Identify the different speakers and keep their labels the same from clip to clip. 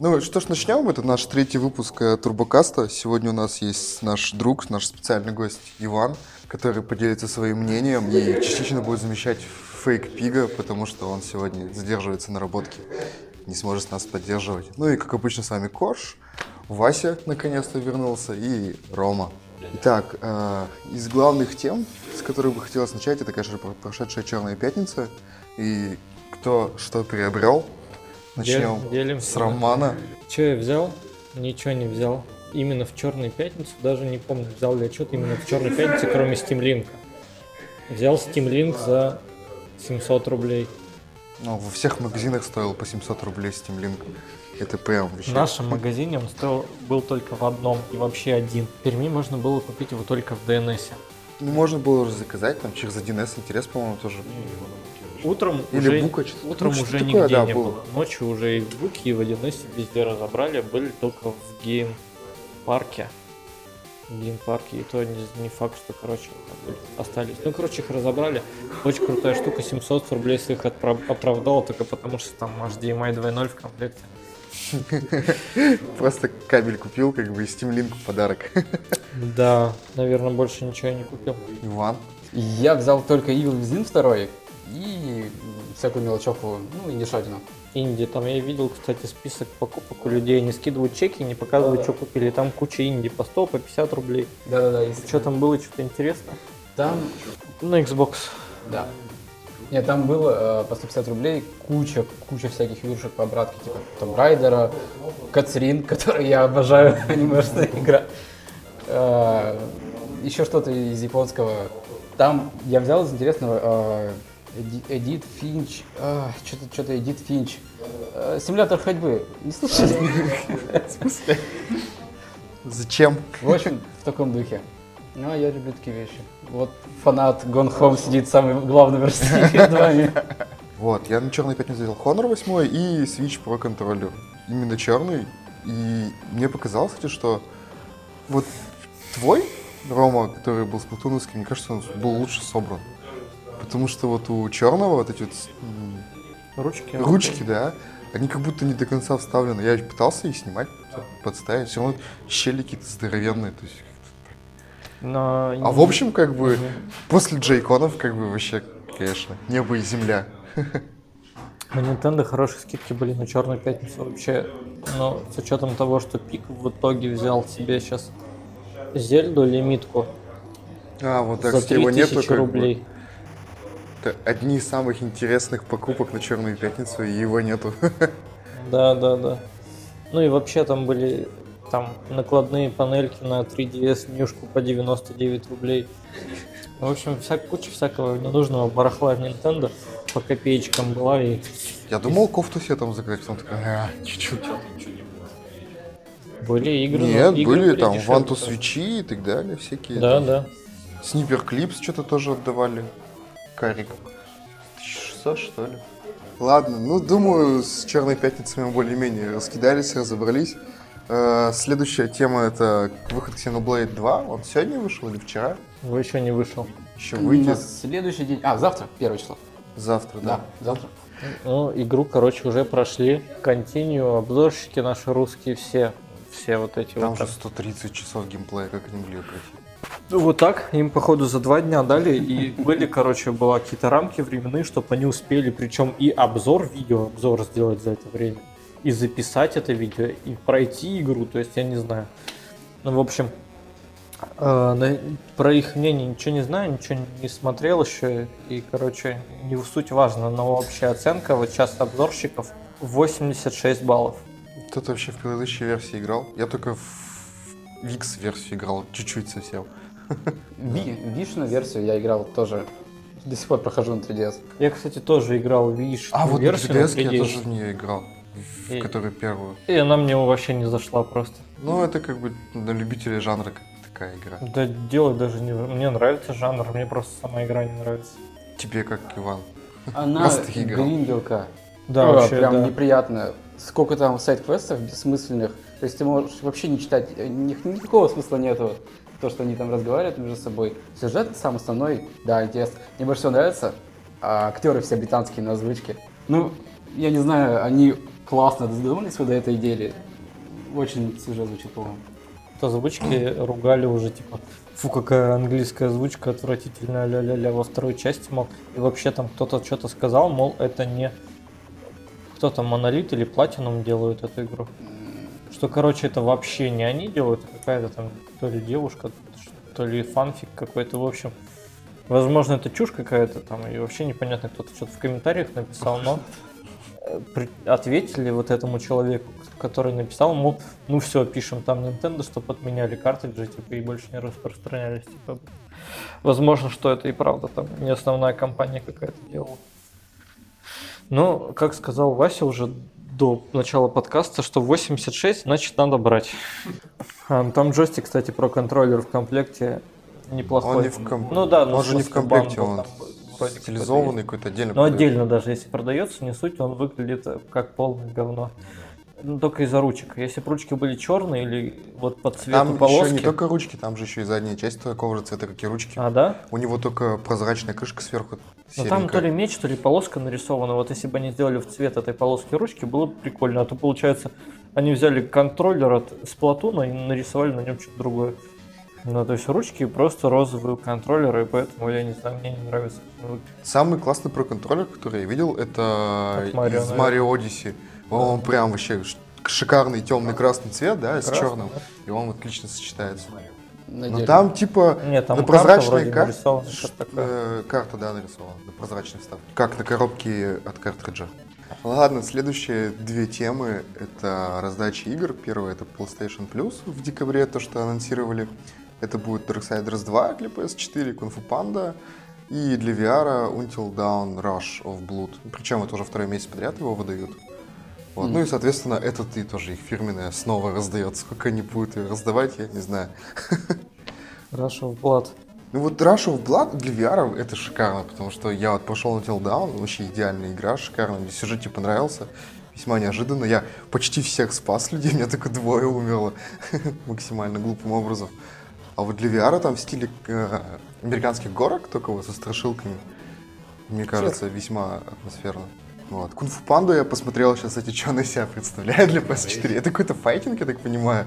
Speaker 1: Ну что ж, начнем. Это наш третий выпуск э, Турбокаста. Сегодня у нас есть наш друг, наш специальный гость Иван, который поделится своим мнением и частично будет замещать фейк Пига, потому что он сегодня задерживается на работке, не сможет нас поддерживать. Ну и, как обычно, с вами Кош, Вася наконец-то вернулся и Рома. Итак, э, из главных тем, с которых бы хотелось начать, это, конечно, про- прошедшая Черная Пятница и кто что приобрел. Начнем
Speaker 2: Дел- делимся,
Speaker 1: с. Романа.
Speaker 2: Че я взял? Ничего не взял. Именно в Черную Пятницу, даже не помню, взял ли я что-то именно в Черную Пятницу, кроме Steam Link. Взял Steam Link за 700 рублей.
Speaker 1: Ну, во всех магазинах стоил по 700 рублей Steam Link. Это прям
Speaker 2: В
Speaker 1: вообще...
Speaker 2: нашем магазине он стоил, был только в одном и вообще один. В Перми можно было купить его только в ДНС.
Speaker 1: Ну, можно было заказать там через 1С интерес, по-моему, тоже.
Speaker 2: Утром
Speaker 1: Или
Speaker 2: уже,
Speaker 1: Бука,
Speaker 2: утром
Speaker 1: ну,
Speaker 2: уже
Speaker 1: такое,
Speaker 2: нигде
Speaker 1: да,
Speaker 2: не
Speaker 1: было.
Speaker 2: было. Ночью уже и в Буке, и в 1С везде разобрали, были только в GamePark е. В GamePark е, и то не, не факт, что, короче, остались. Ну, короче, их разобрали. Очень крутая штука, 700 рублей если их отправ- оправдало, только потому что там HDMI 2.0 в комплекте.
Speaker 1: Просто кабель купил, как бы, и Steam Link в подарок.
Speaker 2: Да, наверное, больше ничего я не купил.
Speaker 1: Иван.
Speaker 3: Я взял только Evil Within 2 и всякую мелочевку, ну, и дешатину.
Speaker 2: Инди, там я видел, кстати, список покупок у людей. Они скидывают чеки, не показывают, что купили. Там куча инди по 100, по 50 рублей.
Speaker 3: Да-да-да, если...
Speaker 2: Что там было, что-то интересно?
Speaker 3: Там,
Speaker 2: На Xbox.
Speaker 3: да. Нет, там было э, по 150 рублей куча, куча всяких игрушек по обратке, типа Том Райдера, Кацрин, который я обожаю, анимешная игра. Э, еще что-то из японского. Там я взял из интересного э, Эди- Эдит Финч, а, что-то, что-то Эдит Финч. Э, Симулятор ходьбы. Не слышали?
Speaker 1: В смысле? Зачем?
Speaker 3: В общем, в таком духе. Ну, а я люблю такие вещи. Вот фанат Gone Home сидит самый главный в России перед вами.
Speaker 1: Вот, я на Черной Пятнице взял Honor 8 и Switch Pro контроллер. Именно черный. И мне показалось, кстати, что вот твой, Рома, который был сплатуновский, мне кажется, он был лучше собран. Потому что вот у черного вот эти вот
Speaker 2: Ручки.
Speaker 1: ручки, да, они как будто не до конца вставлены. Я пытался их снимать, подставить, все равно щели какие-то здоровенные. То есть.
Speaker 2: Но...
Speaker 1: А в общем, как бы,
Speaker 2: Мгм.
Speaker 1: после джейконов, как бы, вообще, конечно, небо и земля.
Speaker 2: У Nintendo хорошие скидки были на Черную Пятницу вообще. Но с учетом того, что Пик в итоге взял себе сейчас Зельду лимитку
Speaker 1: А, вот так,
Speaker 2: за
Speaker 1: кстати, его нету,
Speaker 2: 3000
Speaker 1: как бы. Это одни из самых интересных покупок на Черную Пятницу, и его нету.
Speaker 2: Да, да, да. Ну и вообще там были там накладные панельки на 3DS нюшку по 99 рублей. В общем, вся куча всякого ненужного барахла в Nintendo по копеечкам была и
Speaker 1: Я думал кофту себе там закрыть, потом такой, а, чуть-чуть.
Speaker 2: были игры.
Speaker 1: Нет,
Speaker 2: игры
Speaker 1: были там
Speaker 2: дешевле
Speaker 1: ванту свечи и так далее, всякие.
Speaker 2: Да,
Speaker 1: там.
Speaker 2: да.
Speaker 1: Снипер Клипс что-то тоже отдавали. Карик. 1600, что ли? Ладно, ну, думаю, с Черной Пятницей мы более-менее раскидались, разобрались. Э, следующая тема это выход Xenoblade 2. Он сегодня вышел или вчера?
Speaker 2: Вы еще не вышел.
Speaker 1: Еще
Speaker 3: На
Speaker 1: выйдет
Speaker 3: следующий день. А, завтра, первое число.
Speaker 1: завтра, да.
Speaker 3: Да, завтра.
Speaker 2: Ну, игру, короче, уже прошли. Континью, обзорщики наши русские, все. Все вот эти
Speaker 1: Там
Speaker 2: вот.
Speaker 1: же
Speaker 2: так.
Speaker 1: 130 часов геймплея, как они могли пройти.
Speaker 2: Ну, вот так, им, походу, за два дня дали, и были, короче, была какие-то рамки временные, чтобы они успели, причем и обзор, видео обзор сделать за это время, и записать это видео, и пройти игру, то есть я не знаю. Ну, в общем, э, про их мнение ничего не знаю, ничего не смотрел еще, и, короче, не в суть важно, но общая оценка, вот сейчас обзорщиков 86 баллов.
Speaker 1: Кто-то вообще в предыдущей версии играл? Я только в X-версию играл, чуть-чуть совсем.
Speaker 3: Ви, Вишну версию я играл тоже. До сих пор прохожу на 3DS.
Speaker 2: Я, кстати, тоже играл в Wii
Speaker 1: А вот на
Speaker 2: версию на
Speaker 1: 3DS я
Speaker 2: 3DS.
Speaker 1: тоже в нее играл. В
Speaker 2: И-
Speaker 1: которую первую.
Speaker 2: И она мне вообще не зашла просто.
Speaker 1: Ну, это как бы на любителей жанра как такая игра.
Speaker 2: Да дело даже не... Мне нравится жанр, мне просто сама игра не нравится.
Speaker 1: Тебе как, Иван?
Speaker 3: Она гринделка.
Speaker 2: Да,
Speaker 3: Э,
Speaker 2: вообще,
Speaker 3: прям
Speaker 2: да.
Speaker 3: неприятно. Сколько там сайт-квестов бессмысленных. То есть ты можешь вообще не читать, э, ни- никакого смысла нету. То, что они там разговаривают между собой. Сюжет сам основной, да, интересно. Мне больше всего нравится, а актеры все британские на озвучке. Ну, я не знаю, они классно додумались вы до этой идеи. Очень сюжет звучит по-моему.
Speaker 2: Вот Озвучки ругали уже, типа, фу, какая английская озвучка отвратительная, ля-ля-ля, во второй части, мол, и вообще там кто-то что-то сказал, мол, это не кто там, Монолит или Платинум делают эту игру. Что, короче, это вообще не они делают, а какая-то там то ли девушка, то ли фанфик какой-то, в общем. Возможно, это чушь какая-то там, и вообще непонятно, кто-то что-то в комментариях написал, но э, ответили вот этому человеку, который написал, мол, ну все, пишем там Nintendo, чтобы отменяли картриджи, типа, и больше не распространялись, типа. Возможно, что это и правда там не основная компания какая-то делала. Но, как сказал Вася уже до начала подкаста, что 86, значит, надо брать. А, ну, там джойстик, кстати, про контроллер в комплекте неплохой.
Speaker 1: Он не в ком-
Speaker 2: Ну да, но
Speaker 1: он же не в комплекте, он
Speaker 2: там
Speaker 1: стилизованный какой-то отдельно.
Speaker 2: но
Speaker 1: продается.
Speaker 2: отдельно даже, если продается, не суть, он выглядит как полное говно. Ну, только из-за ручек. Если бы ручки были черные или вот по цвету
Speaker 1: Там
Speaker 2: полоски.
Speaker 1: еще не только ручки, там же еще и задняя часть такого же цвета, как и ручки.
Speaker 2: А, да?
Speaker 1: У него только прозрачная крышка сверху.
Speaker 2: Ну там то ли меч, то ли полоска нарисована. Вот если бы они сделали в цвет этой полоски ручки, было бы прикольно. А то получается, они взяли контроллер от Сплатуна и нарисовали на нем что-то другое. Ну, то есть ручки просто розовые у контроллера, и поэтому, я не знаю, мне не нравится.
Speaker 1: Самый классный про контроллер, который я видел, это
Speaker 2: Марио,
Speaker 1: из. Mario Odyssey. Он прям вообще шикарный темный красный цвет, да, с
Speaker 2: Красный,
Speaker 1: черным. И он отлично сочетается. Но
Speaker 3: Надеюсь.
Speaker 1: там типа
Speaker 2: Нет, там
Speaker 1: на
Speaker 2: карта
Speaker 1: прозрачной
Speaker 2: вроде
Speaker 1: кар- э, карта, да, нарисована, на прозрачной вставке. Как на коробке от картриджа. Ладно, следующие две темы — это раздача игр. Первая — это PlayStation Plus в декабре, то, что анонсировали. Это будет Darksiders 2 для PS4, Kung Fu Panda и для VR Until Dawn Rush of Blood. Причем это уже второй месяц подряд его выдают. Вот. Ну и, соответственно, этот и тоже их фирменная снова раздает. Сколько они будут ее раздавать, я не знаю.
Speaker 2: Rush of Blood.
Speaker 1: Ну вот Rush of Blood для VR это шикарно, потому что я вот пошел на Till Down, вообще идеальная игра, шикарная, мне сюжет типа понравился, весьма неожиданно, я почти всех спас людей, у меня только двое умерло, максимально глупым образом. А вот для VR там в стиле э, американских горок, только вот со страшилками, мне кажется, весьма атмосферно. Вот. Кунг-фу панду я посмотрел сейчас, кстати, что она себя представляет для PS4. Это какой-то файтинг, я так понимаю.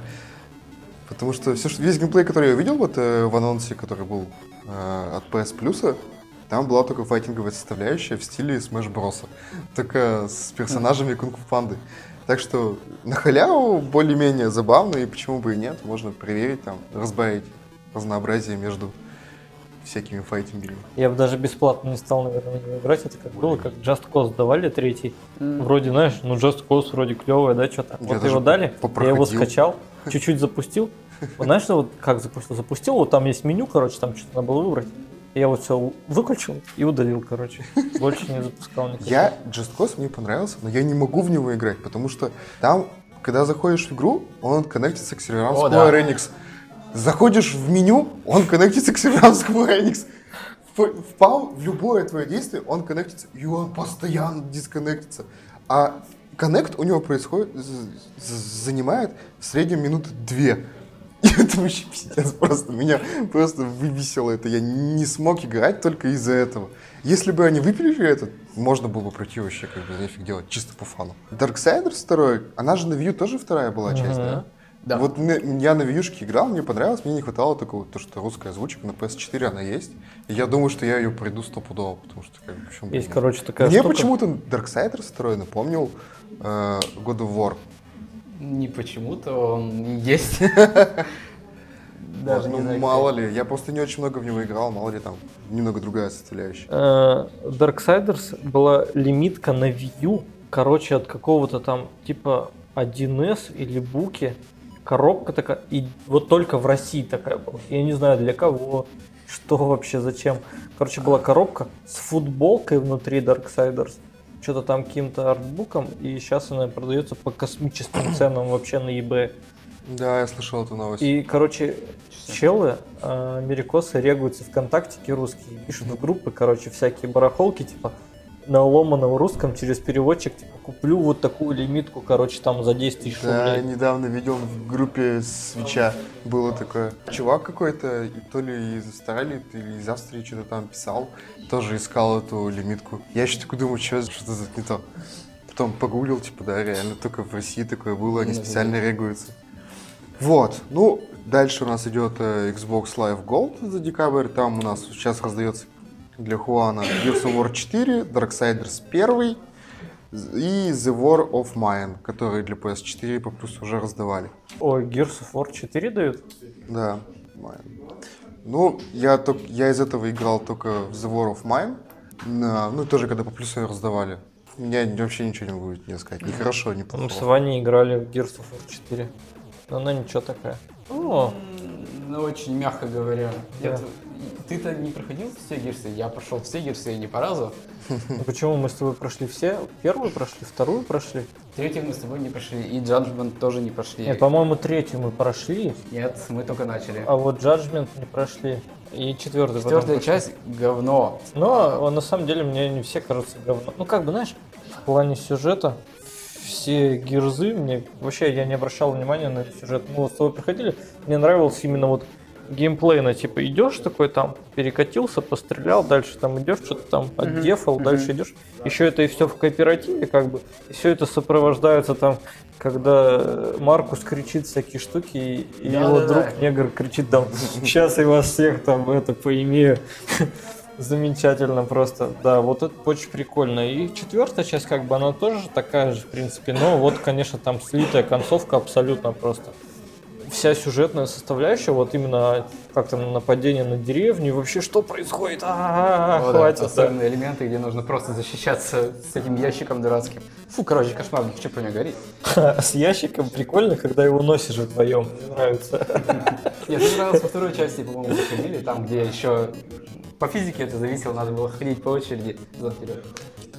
Speaker 1: Потому что, все, весь геймплей, который я видел вот, э, в анонсе, который был э, от PS Plus, там была только файтинговая составляющая в стиле Smash Bros. Только с персонажами кунг-фу панды. Так что на халяву более-менее забавно, и почему бы и нет, можно проверить, там, разбавить разнообразие между всякими файтингами.
Speaker 2: Я бы даже бесплатно не стал, наверное, в него играть. Это как было, как Just Cause давали третий. Вроде, знаешь, ну Just Cause вроде клевая, да, что-то.
Speaker 1: Я
Speaker 2: Вот его дали, я его скачал, чуть-чуть запустил. Вот знаешь, что вот как запустил? Запустил, вот там есть меню, короче, там что-то надо было выбрать. Я вот все выключил и удалил, короче. Больше не запускал никакого.
Speaker 1: Я Just Cause мне понравился, но я не могу в него играть, потому что там, когда заходишь в игру, он коннектится к серверам
Speaker 3: О,
Speaker 1: Square
Speaker 3: да.
Speaker 1: Заходишь в меню, он коннектится к серверам Square Enix. В- Впал в любое твое действие, он коннектится, и он постоянно дисконнектится. А коннект у него происходит, занимает в среднем минуты две. И это вообще пиздец просто. Меня просто выбесило это. Я не смог играть только из-за этого. Если бы они выпилили это, можно было бы пройти вообще как бы нефиг делать, чисто по фану. Darksiders 2, она же на U тоже вторая была часть,
Speaker 2: Мгм.
Speaker 1: да?
Speaker 3: Да.
Speaker 1: Вот я на Вьюшке играл, мне понравилось, мне не хватало такого, то, что русская озвучка на PS4 она есть. И я думаю, что я ее пройду стопудово, потому что как бы почему
Speaker 2: Есть, короче, такая
Speaker 1: Мне
Speaker 2: штука.
Speaker 1: почему-то Darksiders 2 напомнил э, God of War.
Speaker 3: Не почему-то он есть. Даже
Speaker 1: ну,
Speaker 3: знаю,
Speaker 1: мало ли, я просто не очень много в него играл, мало ли там немного другая составляющая.
Speaker 2: Э, Darksiders была лимитка на Wii короче, от какого-то там типа 1С или Буки. Коробка такая, и вот только в России такая была. Я не знаю для кого, что вообще, зачем. Короче, была коробка с футболкой внутри Darksiders, что-то там каким-то артбуком, и сейчас она продается по космическим ценам вообще на eBay.
Speaker 1: Да, я слышал эту новость.
Speaker 2: И, короче, челы, э, америкосы регаются ВКонтактике русские, пишут в группы, короче, всякие барахолки, типа, на ломаном русском через переводчик, типа, куплю вот такую лимитку, короче, там за 10 тысяч
Speaker 1: Да,
Speaker 2: рублей.
Speaker 1: недавно видел в группе Свеча было такое. Чувак какой-то, то ли из Австралии, то ли из Австрии что-то там писал, тоже искал эту лимитку. Я еще такой думаю, что что-то не то. потом погуглил, типа, да, реально только в России такое было, они специально регаются. Вот, ну, дальше у нас идет э, Xbox Live Gold за декабрь, там у нас сейчас раздается для Хуана Gears of War 4, Darksiders 1 и The War of Mine, которые для PS4 по плюсу уже раздавали.
Speaker 2: Ой, Gears of War 4 дают?
Speaker 1: Да, Mine. Ну, я, ток- я из этого играл только в The War of Mine, на- ну, тоже когда по плюсу раздавали. Я вообще ничего не могу не сказать, ни хорошо, ни
Speaker 2: Мы с
Speaker 1: плохо.
Speaker 2: Ваней играли в Gears of War 4. Но она ничего такая. О,
Speaker 3: Ну, очень мягко говоря.
Speaker 2: Да.
Speaker 3: Я- Ты-то не проходил все гирсы? Я прошел все гирсы и не по разу.
Speaker 2: ну почему мы с тобой прошли все? Первую прошли, вторую прошли?
Speaker 3: Третью мы с тобой не прошли, и Judgment тоже не прошли.
Speaker 2: Нет, по-моему, третью мы прошли,
Speaker 3: Нет, мы только начали.
Speaker 2: а вот Judgment не прошли. И четвертую
Speaker 3: Четвертая часть говно.
Speaker 2: Но на самом деле мне не все кажутся говно. Ну, как бы, знаешь, в плане сюжета все гирзы, мне вообще я не обращал внимания на сюжет. Мы вот с тобой приходили, мне нравился именно вот геймплейно, типа идешь такой там, перекатился, пострелял, дальше там идешь, что-то там отдефал, дальше идешь. Еще это и все в кооперативе, как бы, и все это сопровождается там, когда Маркус кричит всякие штуки, и, и
Speaker 3: Да,
Speaker 2: его
Speaker 3: да,
Speaker 2: друг
Speaker 3: да.
Speaker 2: негр кричит там, сейчас я вас всех там это поимею. Замечательно просто, да, вот это очень прикольно. И четвертая часть, как бы, она тоже такая же, в принципе, но вот, конечно, там слитая концовка абсолютно просто. Вся сюжетная составляющая, вот именно как там нападение на деревню, вообще что происходит, а
Speaker 3: О, да,
Speaker 2: хватит.
Speaker 3: особенные элементы, где нужно просто защищаться с этим ящиком дурацким. Фу, короче, кошмар, что по нему горит.
Speaker 2: С ящиком прикольно, когда его носишь вдвоем, мне нравится.
Speaker 3: Мне нравилось во второй части, по-моему, заходили, там, где еще по физике это зависело, надо было ходить по очереди за вперед.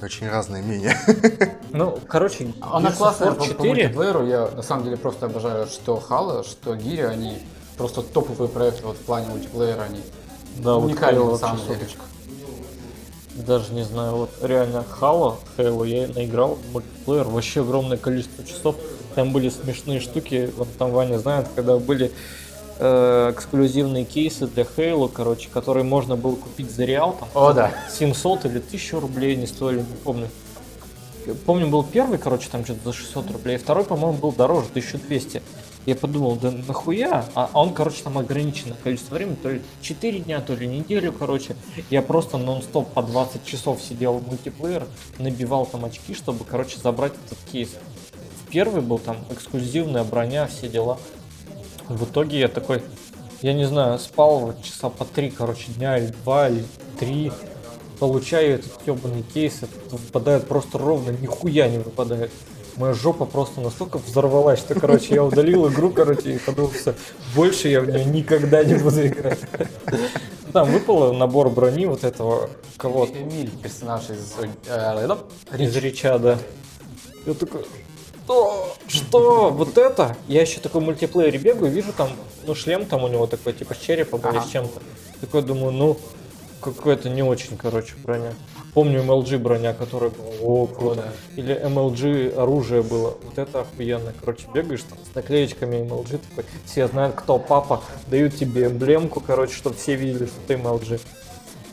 Speaker 1: Очень разные мнения.
Speaker 2: Ну, короче,
Speaker 3: Она классная по, по
Speaker 2: 4,
Speaker 3: мультиплееру, я на самом деле просто обожаю, что Хала, что Гири, они просто топовые проекты вот в плане мультиплеера, они
Speaker 2: да, вот
Speaker 3: уникальные
Speaker 2: Halo
Speaker 3: на
Speaker 2: вообще
Speaker 3: самом деле.
Speaker 2: соточка. Даже не знаю, вот реально Halo, Halo я наиграл в мультиплеер вообще огромное количество часов. Там были смешные штуки, вот там Ваня знает, когда были э, эксклюзивные кейсы для Halo, короче, которые можно было купить за реал, там,
Speaker 3: О, да.
Speaker 2: 700 или 1000 рублей не стоили, не помню. Помню, был первый, короче, там что-то за 600 рублей, второй, по-моему, был дороже, 1200. Я подумал, да нахуя? А а он, короче, там ограниченное количество времени, то ли 4 дня, то ли неделю, короче. Я просто нон-стоп по 20 часов сидел в мультиплеер, набивал там очки, чтобы, короче, забрать этот кейс. Первый был там эксклюзивная броня, все дела. В итоге я такой, я не знаю, спал вот часа по три, короче, дня или два, или три. Получаю этот ебаный кейс, этот выпадает просто ровно, нихуя не выпадает. Моя жопа просто настолько взорвалась, что, короче, я удалил игру, короче, и подумал, что больше я в нее никогда не буду играть. Там выпал набор брони вот этого кого-то
Speaker 3: Эмиль, персонаж из... э,
Speaker 2: из Рича, да. Я такой, что? Что? Вот это? Я еще такой в мультиплеере бегаю, вижу там, ну, шлем там у него такой, типа, с черепом или
Speaker 3: Ага.
Speaker 2: с чем-то. Такой думаю, ну, какое-то не очень, короче, броня. Помню MLG броня, которая была, о, круто.
Speaker 3: да.
Speaker 2: Или MLG оружие было, вот это охуенно. Короче, бегаешь там с наклеечками MLG, такой, все знают, кто папа, дают тебе эмблемку, короче, чтобы все видели, что ты MLG.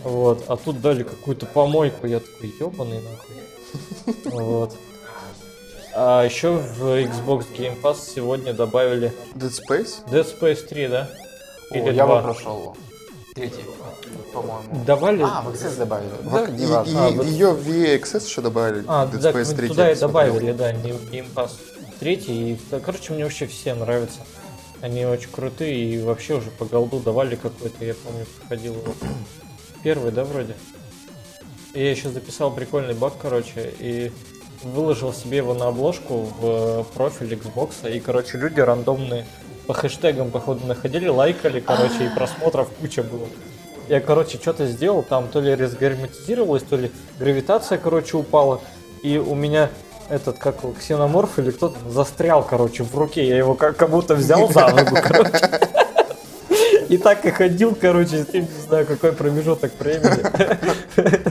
Speaker 2: Вот, а тут дали какую-то помойку, я такой, ебаный нахуй. Вот. А еще в Xbox Game Pass сегодня добавили
Speaker 1: Dead Space?
Speaker 2: Dead Space 3, да?
Speaker 3: О,
Speaker 2: Или
Speaker 3: я бы
Speaker 2: 2.
Speaker 3: прошел. Третий, по-моему.
Speaker 2: Давали...
Speaker 3: А, в Access добавили. Да,
Speaker 1: И,
Speaker 3: не важно.
Speaker 1: и
Speaker 2: А, вот-
Speaker 1: ее в Access еще добавили.
Speaker 2: А,
Speaker 1: Dead
Speaker 2: да,
Speaker 1: Space
Speaker 2: мы
Speaker 1: 3
Speaker 2: туда и добавили, да, не в Game Pass третий. И, короче, мне вообще все нравятся. Они очень крутые и вообще уже по голду давали какой-то, я помню, проходил его. Первый, да, вроде? И Я еще записал прикольный баг, короче, и выложил себе его на обложку в профиль Xbox. И, короче, люди рандомные по хэштегам, походу, находили, лайкали, короче, и просмотров куча было. Я, короче, что-то сделал, там то ли разгерметизировалось, то ли гравитация, короче, упала. И у меня этот, как ксеноморф или кто-то застрял, короче, в руке. Я его как, как будто взял за ногу, короче. И так и ходил, короче, с ним, не знаю, какой промежуток времени.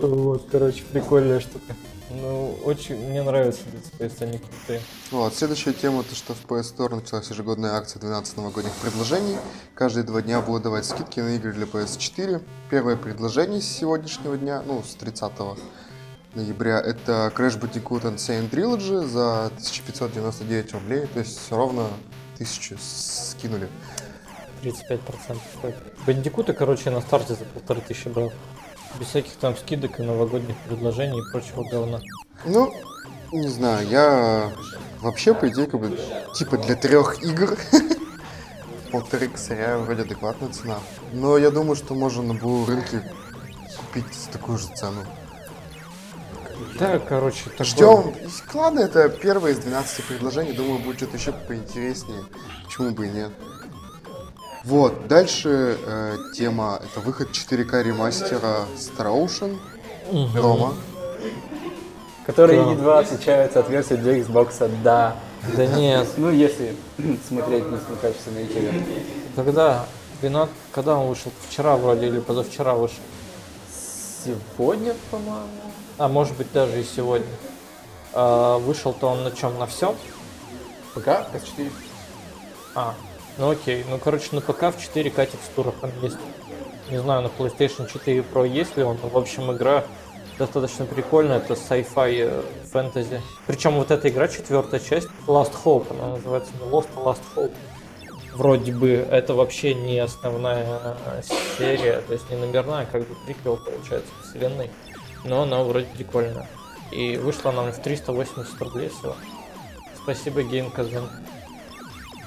Speaker 2: Вот, короче, прикольная штука. Ну, очень, мне нравится Dead Space, они крутые.
Speaker 1: Вот, следующая тема, то что в PS Store началась ежегодная акция 12 новогодних предложений. Каждые два дня будут давать скидки на игры для PS4. Первое предложение с сегодняшнего дня, ну, с 30 ноября. Это Crash Bandicoot Insane Trilogy за 1599 рублей, то есть ровно тысячу скинули.
Speaker 2: 35% стоит. Бандикуты, короче, на старте за полторы тысячи брал. Без всяких там скидок и новогодних предложений и прочего говна.
Speaker 1: Ну, не знаю, я вообще, по идее, как бы, типа для трех игр полторы косаря вроде адекватная цена. Но я думаю, что можно на булу рынке купить такую же цену.
Speaker 2: Да, короче, такое.
Speaker 1: Ждем. Ладно, это первое из 12 предложений. Думаю, будет что-то еще поинтереснее. Почему бы и нет. Вот, дальше э, тема, это выход 4К ремастера Star Ocean.
Speaker 2: Мгм.
Speaker 1: Рома.
Speaker 3: Которые
Speaker 2: Да.
Speaker 3: едва отличаются от версии для Xbox, да.
Speaker 2: Да нет,
Speaker 3: Ну, если смотреть на качество на YouTube.
Speaker 2: когда, вина, когда он вышел? Вчера вроде или позавчера вышел.
Speaker 3: Сегодня, по-моему.
Speaker 2: А может быть даже и сегодня. А, вышел-то он на чем? На всем?
Speaker 3: ПК, PS4.
Speaker 2: А, ну окей. Ну, короче, на ПК в 4К текстурах он есть. Не знаю, на PlayStation 4 Pro есть ли он. В общем, игра достаточно прикольная. Это sci-fi э, фэнтези. Причем вот эта игра, четвертая часть, Last Hope, она называется не Lost, а Last Hope. Вроде бы это вообще не основная э, серия, то есть не номерная, как бы приквел получается вселенной. Но она вроде прикольная. И вышла она в 380 рублей всего. Спасибо, Гейм Казвин.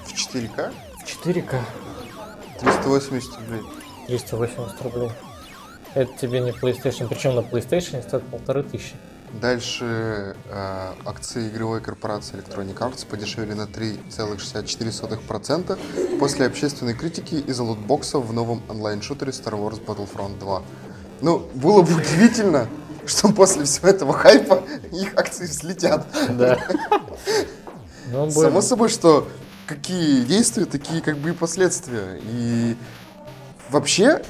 Speaker 1: В 4К?
Speaker 2: В 4К.
Speaker 1: 380 рублей.
Speaker 2: 380 рублей. Это тебе не PlayStation, причем на PlayStation стоит полторы тысячи.
Speaker 1: Дальше э, акции игровой корпорации Electronic Arts подешевели на 3,64% после общественной критики из-за лутбоксов в новом онлайн-шутере Star Wars Battlefront 2. Ну, было бы удивительно, что после всего этого хайпа их акции взлетят.
Speaker 3: Да.
Speaker 2: Ну,
Speaker 1: Само собой, что какие действия, такие как бы и последствия. И вообще,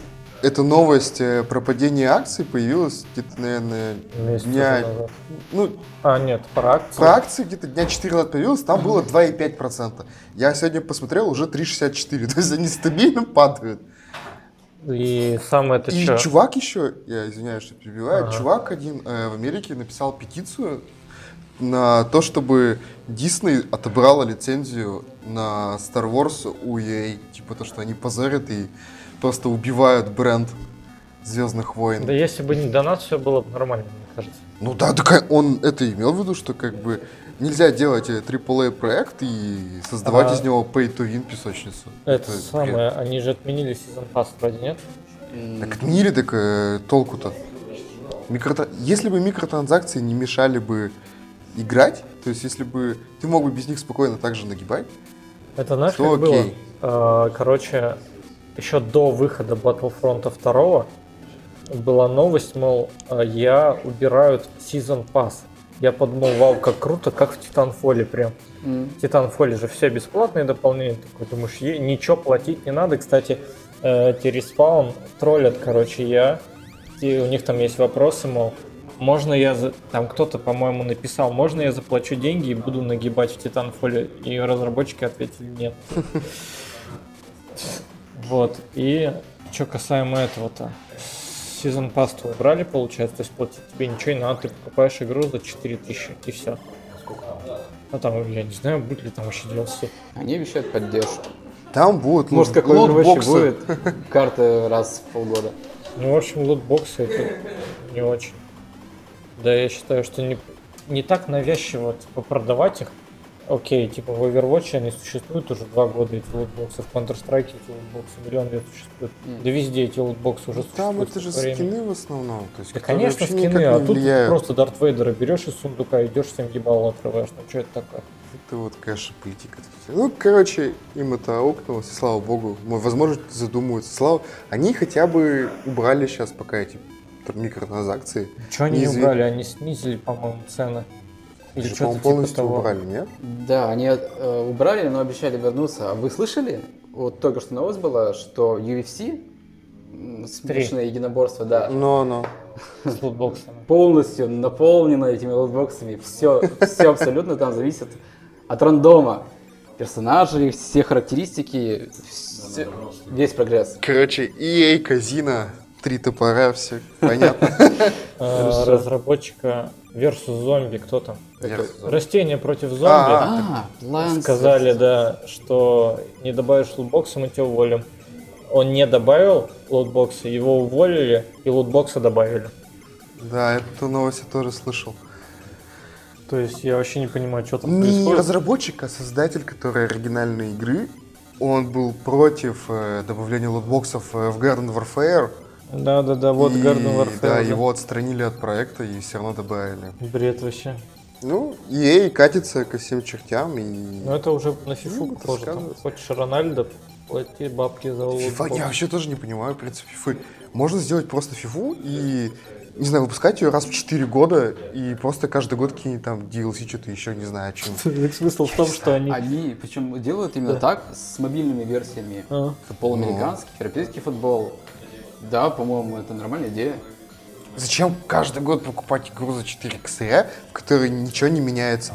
Speaker 1: эта новость э, про падение акций появилась где-то, наверное,
Speaker 2: месяц
Speaker 1: дня...
Speaker 2: назад.
Speaker 1: Ну,
Speaker 2: А, нет, про акции.
Speaker 1: Про акции где-то дня 4 назад появилось, там было 2,5%. Я сегодня посмотрел, уже 3,64. То есть они стабильно падают.
Speaker 2: И самое это
Speaker 1: И
Speaker 2: что?
Speaker 1: чувак еще, я извиняюсь, что перебиваю,
Speaker 2: Ага.
Speaker 1: чувак один э, в Америке написал петицию на то, чтобы Disney отобрала лицензию на Star Wars у EA. Типа то, что они позорят и просто убивают бренд Звездных войн.
Speaker 2: Да если бы не донат, все было бы нормально, мне кажется.
Speaker 1: Ну да, так он это имел в виду, что как бы нельзя делать э, AAA проект и создавать
Speaker 2: А.
Speaker 1: из него pay-to-win песочницу.
Speaker 2: Это
Speaker 1: бред.
Speaker 2: самое, они же отменили сезон пас вроде, нет?
Speaker 1: Так отменили, так э, толку-то. Микротра- Если бы микротранзакции не мешали бы играть, то есть если бы ты мог бы без них спокойно также нагибать,
Speaker 2: Это знаешь,
Speaker 1: То
Speaker 2: как было?
Speaker 1: окей.
Speaker 2: А, Короче, еще до выхода Battlefront 2 была новость, мол, а, я убирают Season Pass. Я подумал, вау, как круто, как в Titanfall прям.
Speaker 3: М.
Speaker 2: В Titanfall же все бесплатные дополнения. Такой думаешь, «Е- ничего платить не надо. Кстати, э, T-Respawn троллят, короче, я. И у них там есть вопросы, мол, можно я, за... там кто-то, по-моему, написал, можно я заплачу деньги и буду нагибать в Titanfall? И разработчики ответили нет. Вот, и что касаемо этого-то, Season Pass убрали, получается, то есть платить тебе ничего не надо, ты покупаешь игру за 4000 и все. А там, я не знаю, будет ли там вообще DLC.
Speaker 3: Они обещают поддержку.
Speaker 1: там будут ну,
Speaker 3: Может, как Overwatch
Speaker 1: лутбоксы.
Speaker 3: будет карты раз в полгода.
Speaker 2: Ну, в общем, лутбоксы это не очень. Да, я считаю, что не, не так навязчиво типа, продавать их. Окей, типа в Overwatch они существуют уже два года, эти лутбоксы. В Counter-Strike эти лутбоксы миллион лет существуют.
Speaker 3: Мгм.
Speaker 2: Да везде эти лутбоксы уже
Speaker 1: Там
Speaker 2: существуют.
Speaker 1: это же
Speaker 2: времени.
Speaker 1: скины в основном. То есть,
Speaker 2: Да, конечно, скины, а тут
Speaker 1: влияют.
Speaker 2: просто Дарт Вейдера берешь из сундука, идешь всем ебало отрываешь. Ну, что это такое?
Speaker 1: Это вот, конечно, политика. Ну, короче, им это аукнулось, и слава богу. Мо- Возможно, задумываются. Слава... Они хотя бы убрали сейчас пока эти там, микротранзакции.
Speaker 2: Что они не
Speaker 1: Неизв-
Speaker 2: убрали? Они снизили, по-моему, цены. Или что-то
Speaker 1: по-моему,
Speaker 2: типа
Speaker 1: полностью
Speaker 2: того.
Speaker 1: убрали, нет?
Speaker 3: Да, они э, убрали, но обещали вернуться. А вы слышали? Вот только что новость была, что UFC, м, смешанное единоборство, да,
Speaker 1: Но, но.
Speaker 2: С лутбоксами.
Speaker 3: полностью наполнено этими лутбоксами. Все, все абсолютно там зависит от рандома. Персонажи, все характеристики, все- весь прогресс.
Speaker 1: Короче, EA, казино, три топора, все понятно.
Speaker 3: Что?
Speaker 2: разработчика Versus зомби, кто там? Растение против зомби.
Speaker 1: А,
Speaker 3: А,
Speaker 2: Сказали, да, что не добавишь лутбоксы, мы тебя уволим. Он не добавил лутбоксы, его уволили и лутбоксы добавили.
Speaker 1: Да, эту новость я тоже слышал.
Speaker 2: То есть я вообще не понимаю, что там
Speaker 1: Не
Speaker 2: происходит.
Speaker 1: разработчик, а создатель, который оригинальной игры, он был против э, добавления лутбоксов э, в Garden Warfare.
Speaker 2: Да-да-да, вот
Speaker 1: и,
Speaker 2: Garden Warfare.
Speaker 1: Да,
Speaker 2: да.
Speaker 1: его отстранили от проекта и все равно добавили.
Speaker 2: Бред вообще.
Speaker 1: Ну, EA катится ко всем чертям и...
Speaker 2: Ну это уже на фифу
Speaker 1: Ну,
Speaker 2: похоже. Там хочешь Рональдо, плати бабки за лутбокс.
Speaker 1: я вообще тоже не понимаю принцип FIFA. Можно сделать просто фифу и, не знаю, выпускать ее раз в 4 года и просто каждый год какие-нибудь там DLC, что-то еще, не знаю, о чем.
Speaker 2: Смысл в том, что они...
Speaker 3: Они, причем делают именно
Speaker 2: Да.
Speaker 3: так, с мобильными версиями.
Speaker 2: А,
Speaker 3: Футбол
Speaker 1: Ну.
Speaker 3: американский, европейский футбол. Да, по-моему, это нормальная идея.
Speaker 1: Зачем каждый год покупать игру за 4 косаря, в которой ничего не меняется?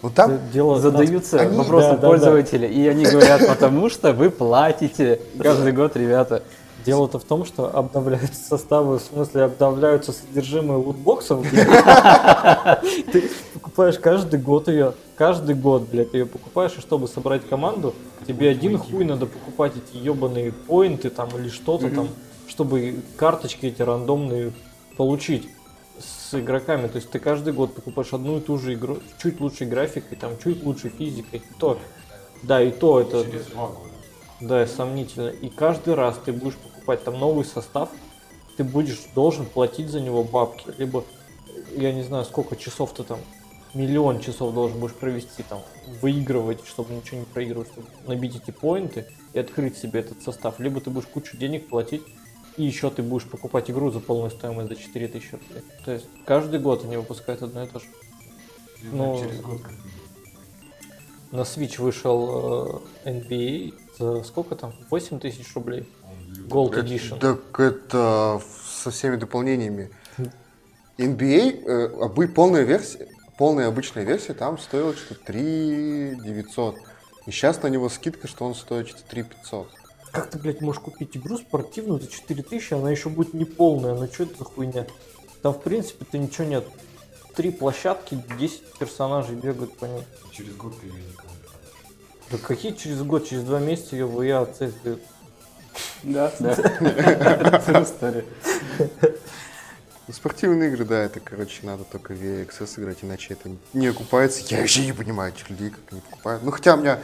Speaker 1: Ну там
Speaker 2: дело
Speaker 3: Задаются
Speaker 1: Они-
Speaker 3: вопросом
Speaker 2: Да, да, да.
Speaker 3: пользователя, и они говорят, потому что вы платите каждый год, ребята.
Speaker 2: Дело-то в том, что обновляются составы, в смысле обновляются содержимое лутбоксов. Ты покупаешь каждый год ее, каждый год, блядь, ее покупаешь, и чтобы собрать команду, тебе один хуй надо покупать эти ебаные поинты там или что-то там, чтобы карточки эти рандомные получить с игроками. То есть ты каждый год покупаешь одну и ту же игру, чуть лучшей графикой, там, чуть лучшей физикой. И то, да, и то это... Да, сомнительно. И каждый раз ты будешь покупать там новый состав, ты будешь должен платить за него бабки. Либо, я не знаю, сколько часов ты там, миллион часов должен будешь провести там, выигрывать, чтобы ничего не проигрывать, чтобы набить эти поинты и открыть себе этот состав. Либо ты будешь кучу денег платить, и еще ты будешь покупать игру за полную стоимость за 4000 рублей. То есть каждый год они выпускают одно и то же. Ну, на Switch вышел э, NBA за сколько там? 8 тысяч рублей. Gold Edition.
Speaker 1: Так это со всеми дополнениями. NBA, э, обы- полная версия, полная обычная версия там стоила что-то 3 900. И сейчас на него скидка, что он стоит что-то 3 500.
Speaker 2: Как ты, блядь, можешь купить игру спортивную за 4000, она еще будет неполная, ну что это за хуйня? Там, в принципе-то ничего нет. Три площадки, 10 персонажей бегают по ней.
Speaker 4: Через год ты ее никому не продашь.
Speaker 2: Да какие через год, через два месяца ее в CS дают?
Speaker 3: Да, да. Story.
Speaker 1: Ну, спортивные игры, да, это, короче, надо только в VXS играть, иначе это не окупается. Я вообще не понимаю этих людей, как они покупают. Ну, хотя у меня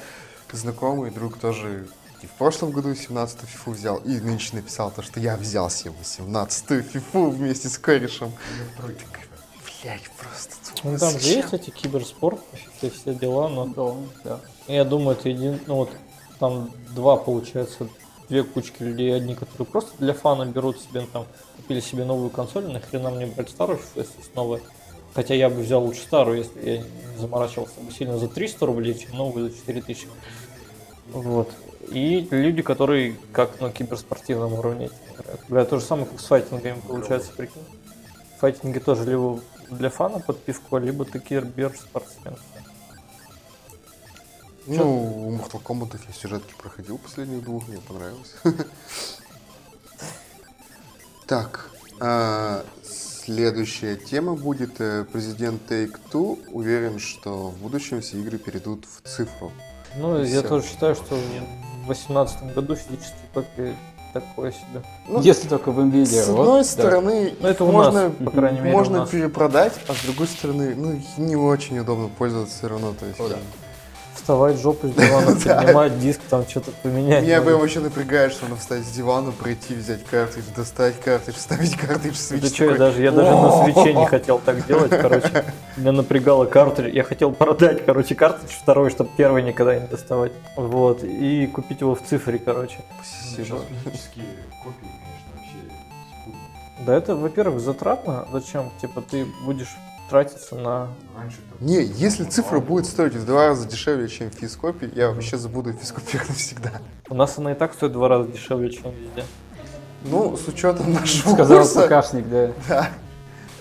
Speaker 1: знакомый друг тоже и в прошлом году 17-ю фифу взял, и нынче написал то, что я взял себе 18-ю фифу вместе с корешем. Такой, Блядь, просто...
Speaker 2: Ну там же есть эти киберспорт, все, все дела, но
Speaker 3: Да, да.
Speaker 2: я думаю, это един... ну вот там два получается, две кучки людей, одни, которые просто для фана берут себе там, купили себе новую консоль, нахрена мне брать старую, если есть новая. Хотя я бы взял лучше старую, если я не заморачивался бы сильно за 300 рублей, чем новую за 4000. Вот. И люди, которые как на киберспортивном уровне играют. Бля, то же самое, как с файтингами получается, прикинь. Файтинги тоже либо для фана под пивко, либо ты киберспортсмен.
Speaker 1: Ну, у Mortal Kombat я сюжетки проходил последних двух, мне понравилось. Так, а, следующая тема будет э, президент Take-Two уверен, что в будущем все игры перейдут в цифру.
Speaker 2: Ну, я тоже считаю, что в 2018 году физические копии такое себе.
Speaker 1: Ну,
Speaker 3: Если только в NVIDIA.
Speaker 1: С
Speaker 3: вот,
Speaker 1: одной
Speaker 3: да.
Speaker 1: стороны,
Speaker 2: Ну, это
Speaker 1: можно,
Speaker 2: нас, по крайней мере,
Speaker 1: можно перепродать, а с другой стороны, ну, не очень удобно пользоваться все равно. То есть,
Speaker 3: О, да.
Speaker 2: Вставать, жопу с дивана, поднимать диск, там что-то поменять.
Speaker 1: Меня прям вообще напрягает, что надо встать с дивана, пройти, взять картридж, достать картридж, вставить картридж, свич.
Speaker 2: Да что, я даже, я даже на свече не хотел так делать, короче. Меня напрягало картридж. Я хотел продать, короче, картридж второй, чтобы первый никогда не доставать. Вот. И купить его в цифре, короче.
Speaker 4: Сейчас физические копии, конечно, вообще.
Speaker 2: Да это, во-первых, затратно. Зачем? Типа ты будешь тратиться на...
Speaker 1: Не, если цифра будет стоить в два раза дешевле, чем физкопия, я вообще забуду физкопиях навсегда.
Speaker 2: У нас она и так стоит в два раза дешевле, чем везде.
Speaker 1: Ну, с учетом нашего
Speaker 3: Сказал
Speaker 1: курса,
Speaker 3: ПКшник, да.
Speaker 1: да.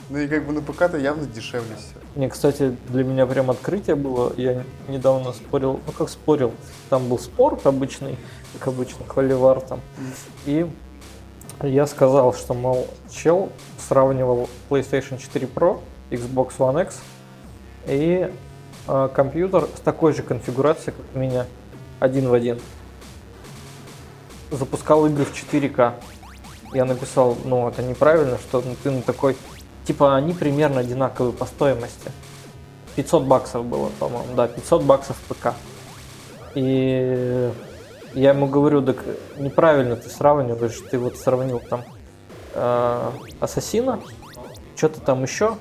Speaker 1: Ну и как бы на ПК-то явно дешевле все.
Speaker 2: Не, кстати, для меня прям открытие было. Я недавно спорил, ну как спорил, там был спор обычный, как обычно, холивар там. И я сказал, что, мол, чел сравнивал PlayStation 4 Pro, Xbox One X и э, компьютер с такой же конфигурацией, как у меня, один в один. Запускал игры в 4К. Я написал, ну это неправильно, что ты на такой... Типа они примерно одинаковые по стоимости. 500 баксов было, по-моему, да, 500 баксов ПК. И я ему говорю, так неправильно ты сравниваешь, ты вот сравнил там э, Ассасина, что-то там еще,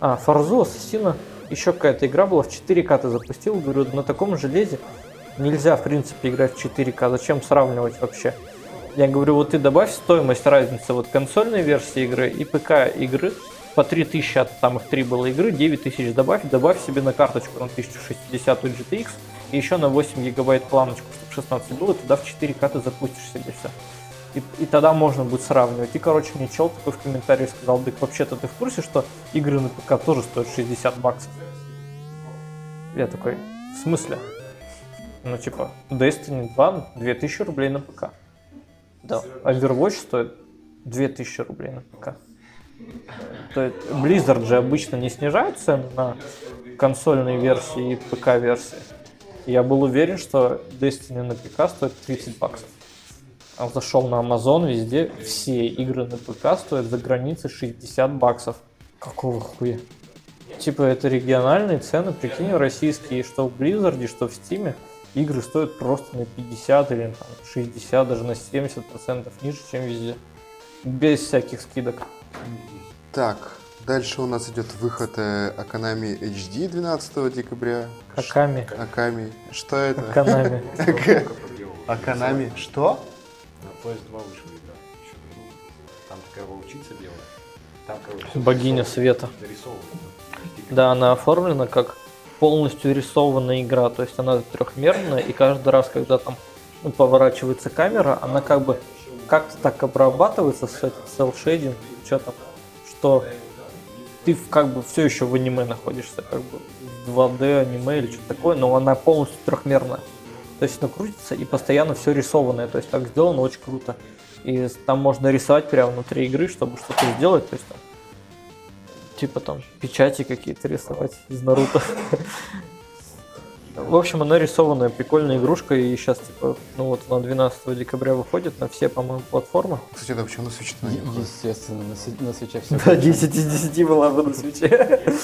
Speaker 2: а, Форзу, Ассасина, еще какая-то игра была, в 4К ты запустил, говорю, на таком железе нельзя, в принципе, играть в 4К, зачем сравнивать вообще? Я говорю, вот ты добавь стоимость разницы вот консольной версии игры и ПК игры, по 3000, от там их 3 было игры, 9000 добавь, добавь себе на карточку на 1060 GTX, и еще на 8 гигабайт планочку, чтобы 16 было, тогда в 4К ты запустишь себе все. И, и тогда можно будет сравнивать. И, короче, мне чел такой в комментарии сказал, да вообще-то ты в курсе, что игры на ПК тоже стоят 60 баксов? Я такой, в смысле? Ну, типа, Destiny 2 2000 рублей на ПК. Да, Overwatch стоит 2000 рублей на ПК. То есть Blizzard же обычно не снижает цены на консольные версии и ПК-версии. Я был уверен, что Destiny на ПК стоит 30 баксов. А зашел на Amazon, везде все игры на ПК стоят за границей 60 баксов. Какого хуя? Типа это региональные цены, прикинь, российские, что в Blizzard, что в Steam, игры стоят просто на 50 или там, 60, даже на 70 процентов ниже, чем везде. Без всяких скидок.
Speaker 1: Так, дальше у нас идет выход э, Аканами HD 12 декабря.
Speaker 2: Аками.
Speaker 1: Аками. Что это?
Speaker 2: Аканами.
Speaker 1: Аканами. Что?
Speaker 4: На PS2 вышла игра. Еще давно. Там такая волчица белая. Там, короче,
Speaker 2: Богиня света.
Speaker 4: Нарисовано.
Speaker 2: Да, она оформлена как полностью рисованная игра, то есть она трехмерная, и каждый раз, когда там ну, поворачивается камера, она как бы как-то так обрабатывается с shading, что там, что ты как бы все еще в аниме находишься, как бы в 2D аниме или что-то такое, но она полностью трехмерная. То есть она крутится и постоянно все рисованное, то есть так сделано очень круто. И там можно рисовать прямо внутри игры, чтобы что-то сделать, то есть там типа там печати какие-то рисовать из Наруто. В общем, она рисованная, прикольная игрушка, и сейчас, типа, ну вот она 12 декабря выходит на все, по-моему, платформы.
Speaker 1: Кстати, да, почему на свече на не выходит?
Speaker 3: Естественно, на, на свече все.
Speaker 2: Да, 10 из 10 была бы на свече.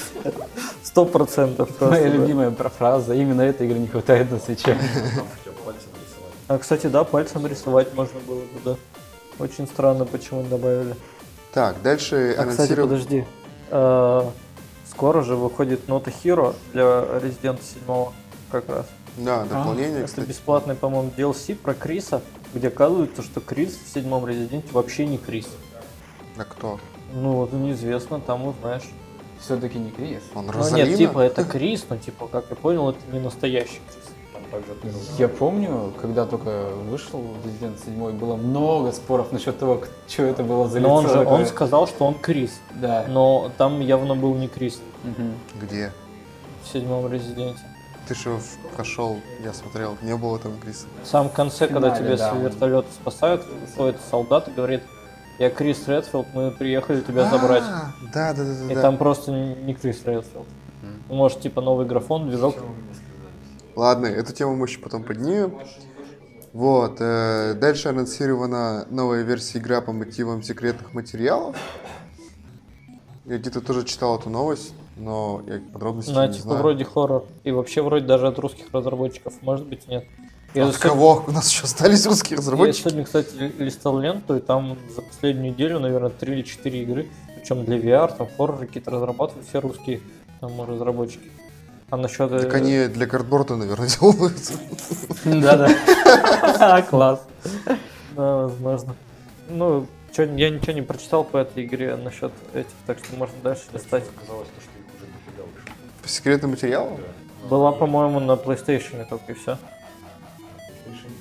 Speaker 2: Сто процентов
Speaker 3: Моя любимая про- фраза, именно этой игры не хватает на свече.
Speaker 2: А, кстати, да, пальцем рисовать можно было бы, да. Очень странно, почему не добавили.
Speaker 1: Так, дальше
Speaker 2: А, кстати, подожди. Э, Скоро же выходит Нота Hero для Resident 7 как раз.
Speaker 1: Да, дополнение,
Speaker 2: Это
Speaker 1: кстати.
Speaker 2: бесплатный, по-моему, DLC про Криса, где оказывается, что Крис в седьмом Резиденте вообще не Крис.
Speaker 1: А кто?
Speaker 2: Ну, вот неизвестно, там узнаешь.
Speaker 3: Все-таки не Крис.
Speaker 1: Он
Speaker 2: Ну
Speaker 1: Розалина?
Speaker 2: нет, типа это Крис, но типа, как я понял, это не настоящий Крис.
Speaker 3: Я помню, когда только вышел Resident 7, было много споров насчет того, что это было за
Speaker 2: Но он
Speaker 3: лицо
Speaker 2: же, он сказал, что он Крис,
Speaker 3: Да.
Speaker 2: но там явно был не Крис
Speaker 3: Мгм.
Speaker 1: Где?
Speaker 2: в седьмом Резиденте.
Speaker 1: Ты что, прошел, я смотрел, не было там Криса.
Speaker 2: В самом конце, когда
Speaker 3: финале,
Speaker 2: тебя
Speaker 3: да,
Speaker 2: с вертолета спасают, выходит солдат и говорит, я Крис Редфилд, мы приехали тебя забрать.
Speaker 1: А, Да, да, да, да.
Speaker 2: И там просто не Крис Редфилд. Может, типа новый графон, движок.
Speaker 1: Ладно, эту тему мы еще потом поднимем. Вот, э, дальше анонсирована новая версия игра по мотивам секретных материалов. Я где-то тоже читал эту новость, но я подробностей
Speaker 2: На
Speaker 1: не
Speaker 2: типа
Speaker 1: знаю.
Speaker 2: вроде хоррор. И вообще вроде даже от русских разработчиков. Может быть, нет. Я,
Speaker 1: От
Speaker 2: сегодня-
Speaker 1: кого? У нас еще остались русские
Speaker 2: я
Speaker 1: разработчики?
Speaker 2: сегодня, кстати, ли- листал ленту, и там за последнюю неделю, наверное, 3 или 4 игры, причем для VR, там хорроры какие-то разрабатывают все русские там разработчики. А насчет... э,
Speaker 1: Так они для картборда, наверное, делаются.
Speaker 2: Да-да. Класс. Да, возможно. Ну, я ничего не прочитал по этой игре насчет этих, так что можно дальше листать.
Speaker 4: Оказалось, то, что
Speaker 1: По секретным материалам?
Speaker 2: Была, по-моему, на PlayStation только и все.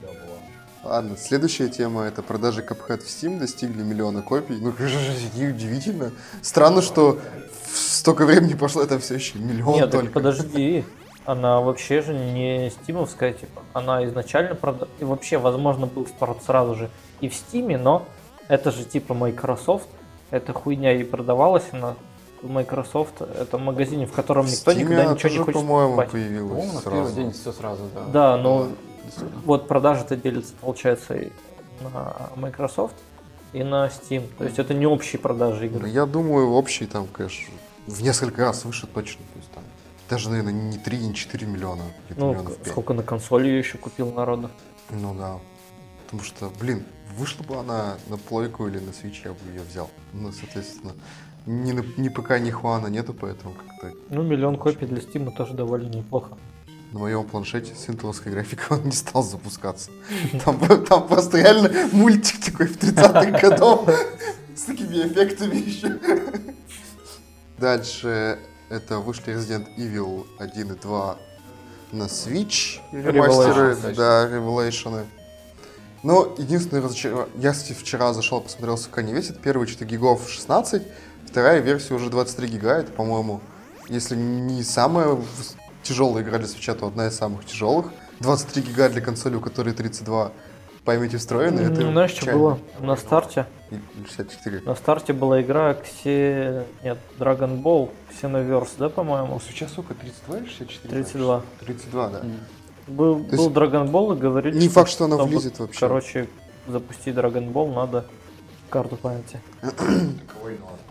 Speaker 4: Да, была.
Speaker 1: Ладно, следующая тема это продажи Cuphead в Steam достигли миллиона копий. Ну, удивительно. Странно, что столько времени прошло, это все еще миллион
Speaker 2: Нет, так
Speaker 1: только.
Speaker 2: подожди. Она вообще же не стимовская, типа. Она изначально прода... И вообще, возможно, был старт сразу же и в Стиме, но это же типа Microsoft. эта хуйня и продавалась, она Microsoft, это магазине, в котором никто
Speaker 1: Steam
Speaker 2: никогда ничего не
Speaker 1: тоже,
Speaker 2: хочет
Speaker 1: по-моему,
Speaker 2: покупать.
Speaker 1: появилась
Speaker 3: По-моему,
Speaker 1: сразу.
Speaker 3: первый день все сразу, да.
Speaker 2: Да, но
Speaker 3: Действительно.
Speaker 2: вот продажи-то делятся, получается, и на Microsoft и на Steam. То есть это не общие продажи
Speaker 1: Ну,
Speaker 2: игр.
Speaker 1: Я думаю, общий там, конечно, в несколько раз выше точно. То есть, там, даже, наверное, не 3, не 4 миллиона.
Speaker 2: Ну,
Speaker 1: миллионов
Speaker 2: к-
Speaker 1: пять.
Speaker 2: сколько на консоли я еще купил народу.
Speaker 1: Ну да. Потому что, блин, вышла бы она на плойку или на Switch, я бы ее взял. Ну, соответственно, ни, ни ПК, ни Хуана нету, поэтому как-то
Speaker 2: Ну, миллион копий для Steam тоже довольно неплохо.
Speaker 1: на моем планшете с интеловской графикой он не стал запускаться. Там, там просто реально мультик такой в 30-х годов с такими эффектами еще. Дальше это вышли Resident Evil 1 и 2 на Switch. Ремастеры, да, Revelations. Но единственное разочарование... Я, кстати, вчера зашел, посмотрел, сколько они весят. Первые что-то гигов 16, вторая версия уже 23 гига. Это, по-моему, если не самая тяжелая игра для свеча, то одна из самых тяжелых. 23 гига для консоли, у которой 32 памяти встроены. Это
Speaker 2: Ну, Знаешь, что было на старте?
Speaker 1: И 64.
Speaker 2: На старте была игра Ксе... Нет, Dragon Ball Xenoverse, да, по-моему?
Speaker 1: Сейчас сколько? 32 или 64?
Speaker 2: 32.
Speaker 1: 32, да.
Speaker 2: Был,
Speaker 1: То
Speaker 2: был Dragon Ball и говорили,
Speaker 1: Не факт, что она
Speaker 2: чтобы,
Speaker 1: влезет вообще.
Speaker 2: Короче, запустить Dragon Ball надо карту памяти.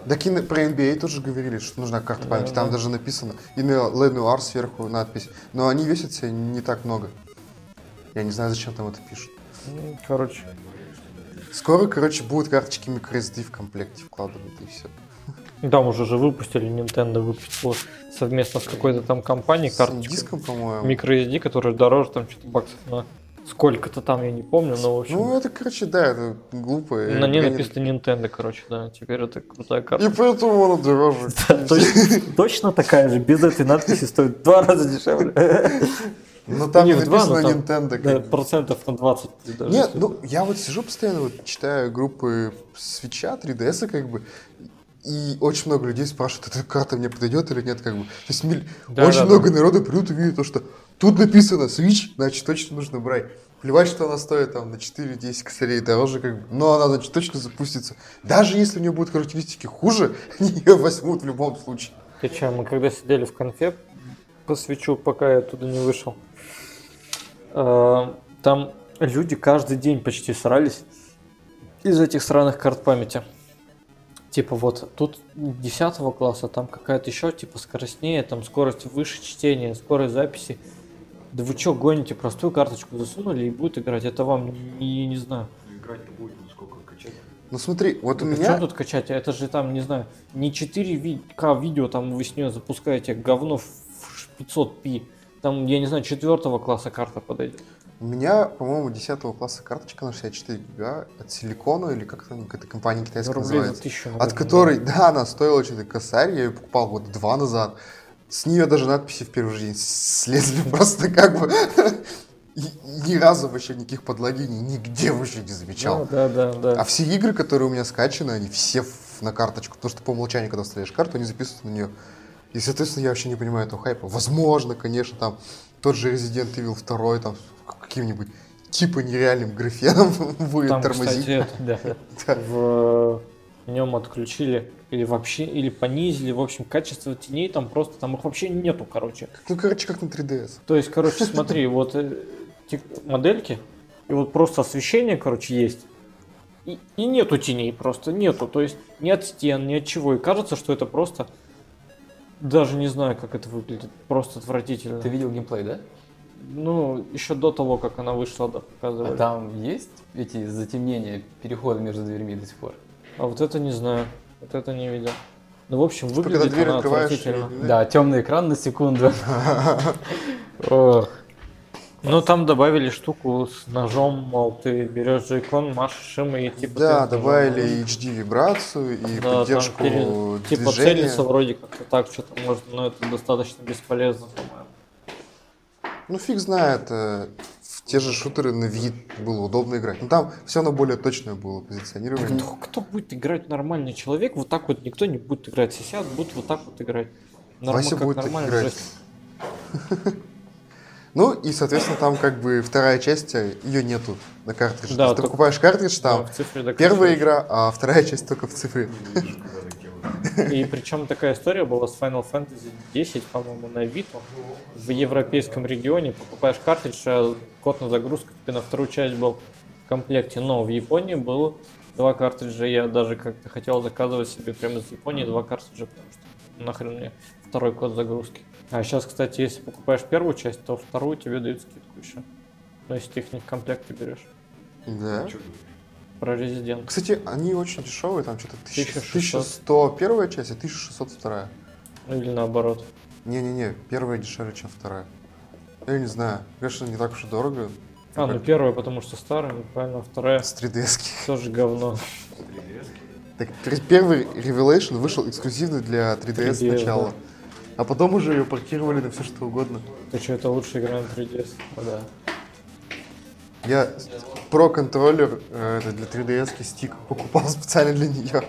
Speaker 1: Так и на- про NBA тоже говорили, что нужна карта
Speaker 2: Да,
Speaker 1: памяти. Там
Speaker 2: да.
Speaker 1: даже написано. И на Ленуар сверху надпись. Но они весят себе не так много. Я не знаю, зачем там это пишут.
Speaker 2: Ну, Короче,
Speaker 1: Скоро, короче, будут карточки microSD в комплекте вкладывать и все.
Speaker 2: там уже же выпустили, Nintendo выпустила совместно с какой-то там компанией
Speaker 1: С
Speaker 2: карточку.
Speaker 1: диском, по-моему.
Speaker 2: MicroSD, которая дороже там что-то баксов на сколько-то там, я не помню, но в общем...
Speaker 1: Ну, это, короче, да, это глупо.
Speaker 2: на ней
Speaker 1: Я не-
Speaker 2: написано Nintendo, короче, да. Теперь это крутая
Speaker 1: И
Speaker 2: карта.
Speaker 1: поэтому она дороже.
Speaker 2: Точ- Точно такая же, без этой надписи стоит два раза дешевле.
Speaker 1: Но там
Speaker 2: Не
Speaker 1: не
Speaker 2: в два,
Speaker 1: написано
Speaker 2: но там-
Speaker 1: Nintendo. Как
Speaker 2: процентов на 20. даже
Speaker 1: Нет, ну я вот сижу постоянно, вот читаю группы свеча, 3DS, как бы, и очень много людей спрашивают, эта карта мне подойдет или нет, как бы. То есть миль-
Speaker 2: Да,
Speaker 1: очень
Speaker 2: да,
Speaker 1: много народу придут и видят то, что тут написано Switch, значит точно нужно брать. Плевать, что она стоит там на 4-10 косарей дороже, как бы, но она, значит, точно запустится. Даже если у нее будут характеристики хуже, они ее возьмут в любом случае.
Speaker 2: Ты че, мы когда сидели в конфе по свечу, пока я оттуда не вышел, э, там люди каждый день почти срались из этих сраных карт памяти. Типа вот тут 10 класса, там какая-то еще типа скоростнее, там скорость выше чтения, скорость записи. Да вы что, гоните, простую карточку засунули и будет играть. Это вам не, не знаю.
Speaker 4: Играть-то будет, ну сколько качать.
Speaker 1: Ну смотри, вот у
Speaker 2: При
Speaker 1: меня...
Speaker 2: чем тут качать? Это же там, не знаю, не 4К видео там вы с нее запускаете говно в 500p. Там, я не знаю, четвертого класса карта подойдет.
Speaker 1: У меня, по-моему, 10 класса карточка на 64 гига от Силикона, или как там какая-то компания китайская
Speaker 2: Рублей за
Speaker 1: называется.
Speaker 2: тысячу.
Speaker 1: От
Speaker 2: наверное,
Speaker 1: которой, да, она стоила что-то косарь, я ее покупал года два назад. С нее даже надписи в первый же день слезли просто как бы. Ни разу вообще никаких подлагений нигде вообще не
Speaker 2: да.
Speaker 1: замечал.
Speaker 2: Да, да, да.
Speaker 1: А все игры, которые у меня скачаны, они все на карточку. Потому что по умолчанию, когда вставляешь карту, они записывают на нее. И, соответственно, я вообще не понимаю этого хайпа. Возможно, конечно, там тот же Resident Evil 2, там, каким-нибудь типа нереальным графеном будет
Speaker 2: Там,
Speaker 1: тормозить.
Speaker 2: кстати, это, да,
Speaker 1: Да.
Speaker 2: в нем отключили или вообще, или понизили, в общем, качество теней там просто, там их вообще нету, короче.
Speaker 1: Ну, короче, как на 3DS.
Speaker 2: То есть, короче, смотри, вот э, модельки, и вот просто освещение, короче, есть. И, и нету теней, просто нету. То есть ни от стен, ни от чего. И кажется, что это просто... Даже не знаю, как это выглядит. Просто отвратительно.
Speaker 3: Ты видел геймплей, да?
Speaker 2: Ну, еще до того, как она вышла, да,
Speaker 3: А
Speaker 2: показывали.
Speaker 3: там есть эти затемнения, переходы между дверьми до сих пор?
Speaker 2: А вот это не знаю. Вот это не видел. Ну, в общем,
Speaker 1: Типа,
Speaker 2: выглядит
Speaker 1: когда дверь
Speaker 2: она отвратительно.
Speaker 1: и-
Speaker 3: Да, темный экран на секунду.
Speaker 2: Ох. Ну, там добавили штуку с ножом, мол, ты берешь джейкон, машешь им и типа...
Speaker 1: Да, добавили HD вибрацию и
Speaker 2: Да, там
Speaker 1: поддержку
Speaker 2: пере- Типа
Speaker 1: движения.
Speaker 2: целиться вроде как-то так, что-то может, но это достаточно бесполезно, по-моему.
Speaker 1: Ну, фиг знает. Те же шутеры на вид было удобно играть. Но там все равно более точное было позиционирование.
Speaker 2: Кто, кто будет играть нормальный человек? Вот так вот никто не будет играть. Все сидят, будут вот так вот играть. Норма-
Speaker 1: Вася
Speaker 2: как
Speaker 1: будет играть. Ну и, соответственно, там как бы вторая часть, э, ее нету на картридже.
Speaker 2: Да,
Speaker 1: ты покупаешь картридж, там
Speaker 2: Да,
Speaker 1: первая игра, а вторая часть только в цифре.
Speaker 2: И причем такая история была с Final Fantasy 10, по-моему, на Vita. В европейском регионе покупаешь картридж, а код на загрузку тебе на вторую часть был в комплекте. Но в Японии было два картриджа. Я даже как-то хотел заказывать себе прямо из Японии два картриджа, потому что нахрен мне второй код загрузки. А сейчас, кстати, если покупаешь первую часть, то вторую тебе дают скидку еще. Ну, если ты их не в комплекте берешь.
Speaker 1: Да.
Speaker 2: Про Резидент.
Speaker 1: Кстати, они очень дешевые, там что-то
Speaker 2: 1600.
Speaker 1: 1100 первая часть, а 1600 вторая.
Speaker 2: Или наоборот.
Speaker 1: Не-не-не, первая дешевле, чем вторая. Я не знаю, конечно, не так уж и дорого.
Speaker 2: А, ну первая, потому что старая, ну, правильно, вторая
Speaker 1: С 3DS.
Speaker 2: тоже говно.
Speaker 1: Так, пер- первый Revelation вышел эксклюзивно для 3DS
Speaker 2: 3DS,
Speaker 1: сначала.
Speaker 2: да.
Speaker 1: А потом уже ее портировали на все что угодно.
Speaker 2: Ты что, это лучшая игра на 3DS?
Speaker 3: О, да.
Speaker 1: Я про контроллер э, это для 3DS стик покупал специально для нее.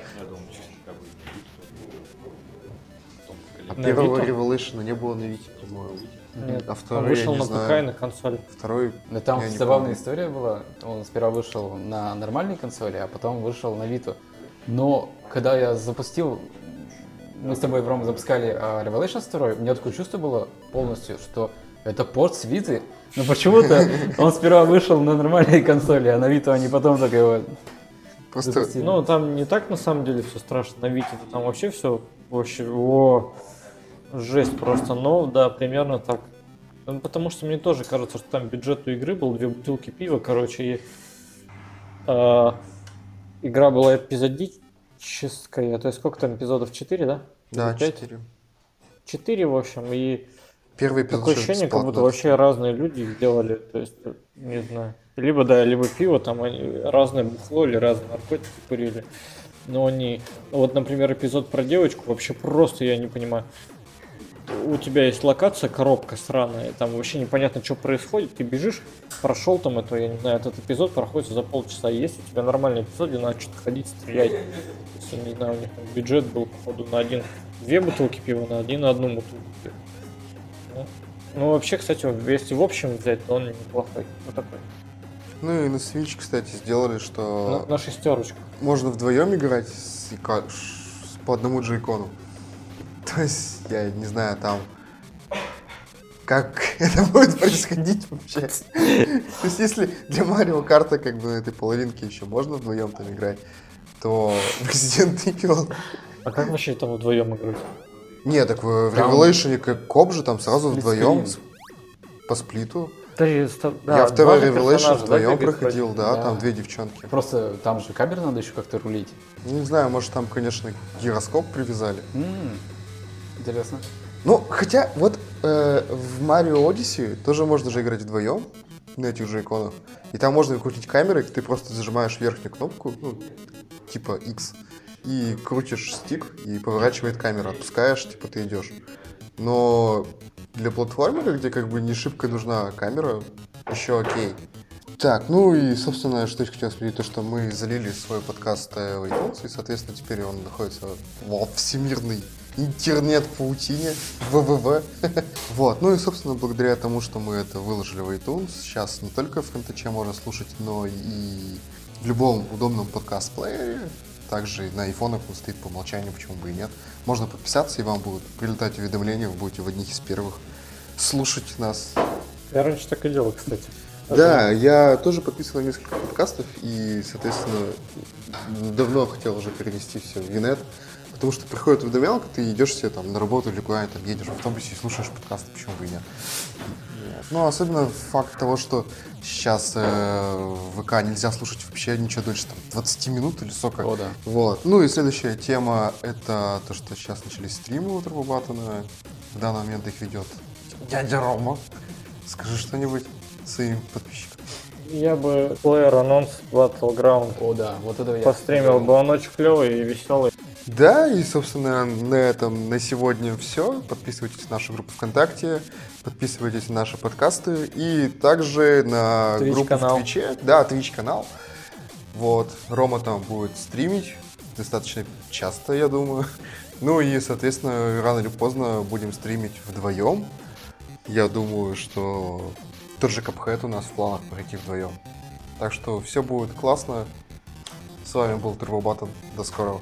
Speaker 1: А
Speaker 2: На
Speaker 1: первого
Speaker 2: Vita?
Speaker 1: Revelation не было на Вите, по-моему.
Speaker 2: Нет,
Speaker 1: А
Speaker 2: он
Speaker 1: второй,
Speaker 2: вышел
Speaker 1: я
Speaker 2: на ПК и на консоль.
Speaker 1: Второй,
Speaker 3: Но там
Speaker 1: я не
Speaker 3: забавная
Speaker 1: помню.
Speaker 3: история была. Он сперва вышел на нормальной консоли, а потом вышел на Виту. Но когда я запустил, мы с тобой, Ром, запускали а, Revelations 2, у меня такое чувство было полностью, что это порт с Виты. Но почему-то он сперва вышел на нормальной консоли, а на Виту они потом только его
Speaker 1: Просто
Speaker 3: запустили.
Speaker 2: Ну, там не так на самом деле все страшно на Вите, там вообще все вообще, о, жесть просто, но да, примерно так. Ну, Потому что мне тоже кажется, что там бюджет у игры был две бутылки пива, короче, и а, игра была эпизодическая, то есть сколько там эпизодов, 4, да?
Speaker 1: да,
Speaker 2: Или пять?
Speaker 1: 4.
Speaker 2: 4, в общем, и
Speaker 1: Первый эпизод
Speaker 2: Такое ощущение, как будто вообще разные люди их делали, то есть, э, не знаю. Либо, да, либо пиво, там они разное бухло или разные наркотики курили. Но они, вот, например, эпизод про девочку, вообще просто я не понимаю. У тебя есть локация, коробка сраная, и там вообще непонятно, что происходит. Ты бежишь, прошел там это, я не знаю, этот эпизод проходит за полчаса. Есть у тебя нормальный эпизод, где надо что-то ходить, стрелять. Я не знаю, у них там бюджет был, походу, на один, две бутылки пива, на один, на одну бутылку пива. Ну, ну, вообще, кстати, если в общем взять, то он неплохой. Вот такой.
Speaker 1: Ну и на Switch, кстати, сделали, что
Speaker 2: На, на шестерочку.
Speaker 1: можно вдвоем играть с с- по одному джейкону. То есть, я не знаю, там как это будет происходить вообще. То есть, если для Марио карта как бы на этой половинке еще можно вдвоем там играть, то Resident Evil...
Speaker 2: А как вообще там вдвоем играть?
Speaker 1: Не, так в, в
Speaker 3: Там-
Speaker 1: Revelation как коп же там сразу
Speaker 3: Сплитскрин.
Speaker 1: вдвоем с- по сплиту.
Speaker 2: Да,
Speaker 1: я второй Revelation
Speaker 2: да,
Speaker 1: вдвоем
Speaker 2: бегают
Speaker 1: проходил,
Speaker 2: вроде?
Speaker 1: да,
Speaker 3: Да.
Speaker 1: там две девчонки.
Speaker 3: Просто там же камеры надо еще как-то рулить.
Speaker 1: Не знаю, может там, конечно, гироскоп привязали.
Speaker 3: М, Интересно.
Speaker 1: Ну, хотя вот э, в Mario Odyssey тоже можно же играть вдвоем на этих же иконах. И там можно крутить камеры, ты просто зажимаешь верхнюю кнопку, ну, типа X, и крутишь стик, и поворачивает камера, отпускаешь, типа ты идешь. Но для платформера, где как бы не шибко нужна камера, еще окей. Так, ну и, собственно, что я хотел сказать, то, что мы залили свой подкаст э, в iTunes, и, соответственно, теперь он находится во всемирной интернет-паутине, ВВВ. Вот, ну и, собственно, благодаря тому, что мы это выложили в iTunes, сейчас не только в ФНТЧ можно слушать, но и в любом удобном подкаст-плеере, также на айфонах он стоит по умолчанию, почему бы и нет. Можно подписаться, и вам будут прилетать уведомления, вы будете в одних из первых слушать нас
Speaker 2: Я раньше так и делал, кстати.
Speaker 1: да, я тоже подписан на несколько подкастов и, соответственно, давно хотел уже перенести все в Юнет, потому что приходит уведомлялка, ты идешь себе там на работу или куда-нибудь там едешь в автобусе и слушаешь подкасты, почему бы и нет. Ну, особенно факт того, что сейчас э, в ВК нельзя слушать вообще ничего дольше там, 20 минут или сколько.
Speaker 3: О, да.
Speaker 1: Вот. Ну и следующая тема это то, что сейчас начались стримы у Турбобатона. В данный момент их ведет дядя Рома. Скажи что-нибудь своим подписчикам.
Speaker 2: Я бы плеер анонс Battleground
Speaker 3: О, да, вот это я.
Speaker 2: постримил бы, он очень клевый и веселый.
Speaker 1: Да, и, собственно, на этом на сегодня все. Подписывайтесь на нашу группу ВКонтакте, подписывайтесь на наши подкасты и также на
Speaker 2: Twitch
Speaker 1: группу
Speaker 2: канал.
Speaker 1: в Твиче. Да, Twitch канал. Вот, Рома там будет стримить достаточно часто, я думаю. Ну и, соответственно, рано или поздно будем стримить вдвоем. Я думаю, что тот же Капхэт у нас в планах пройти вдвоем. Так что все будет классно. С вами был Турбобаттон. До скорого.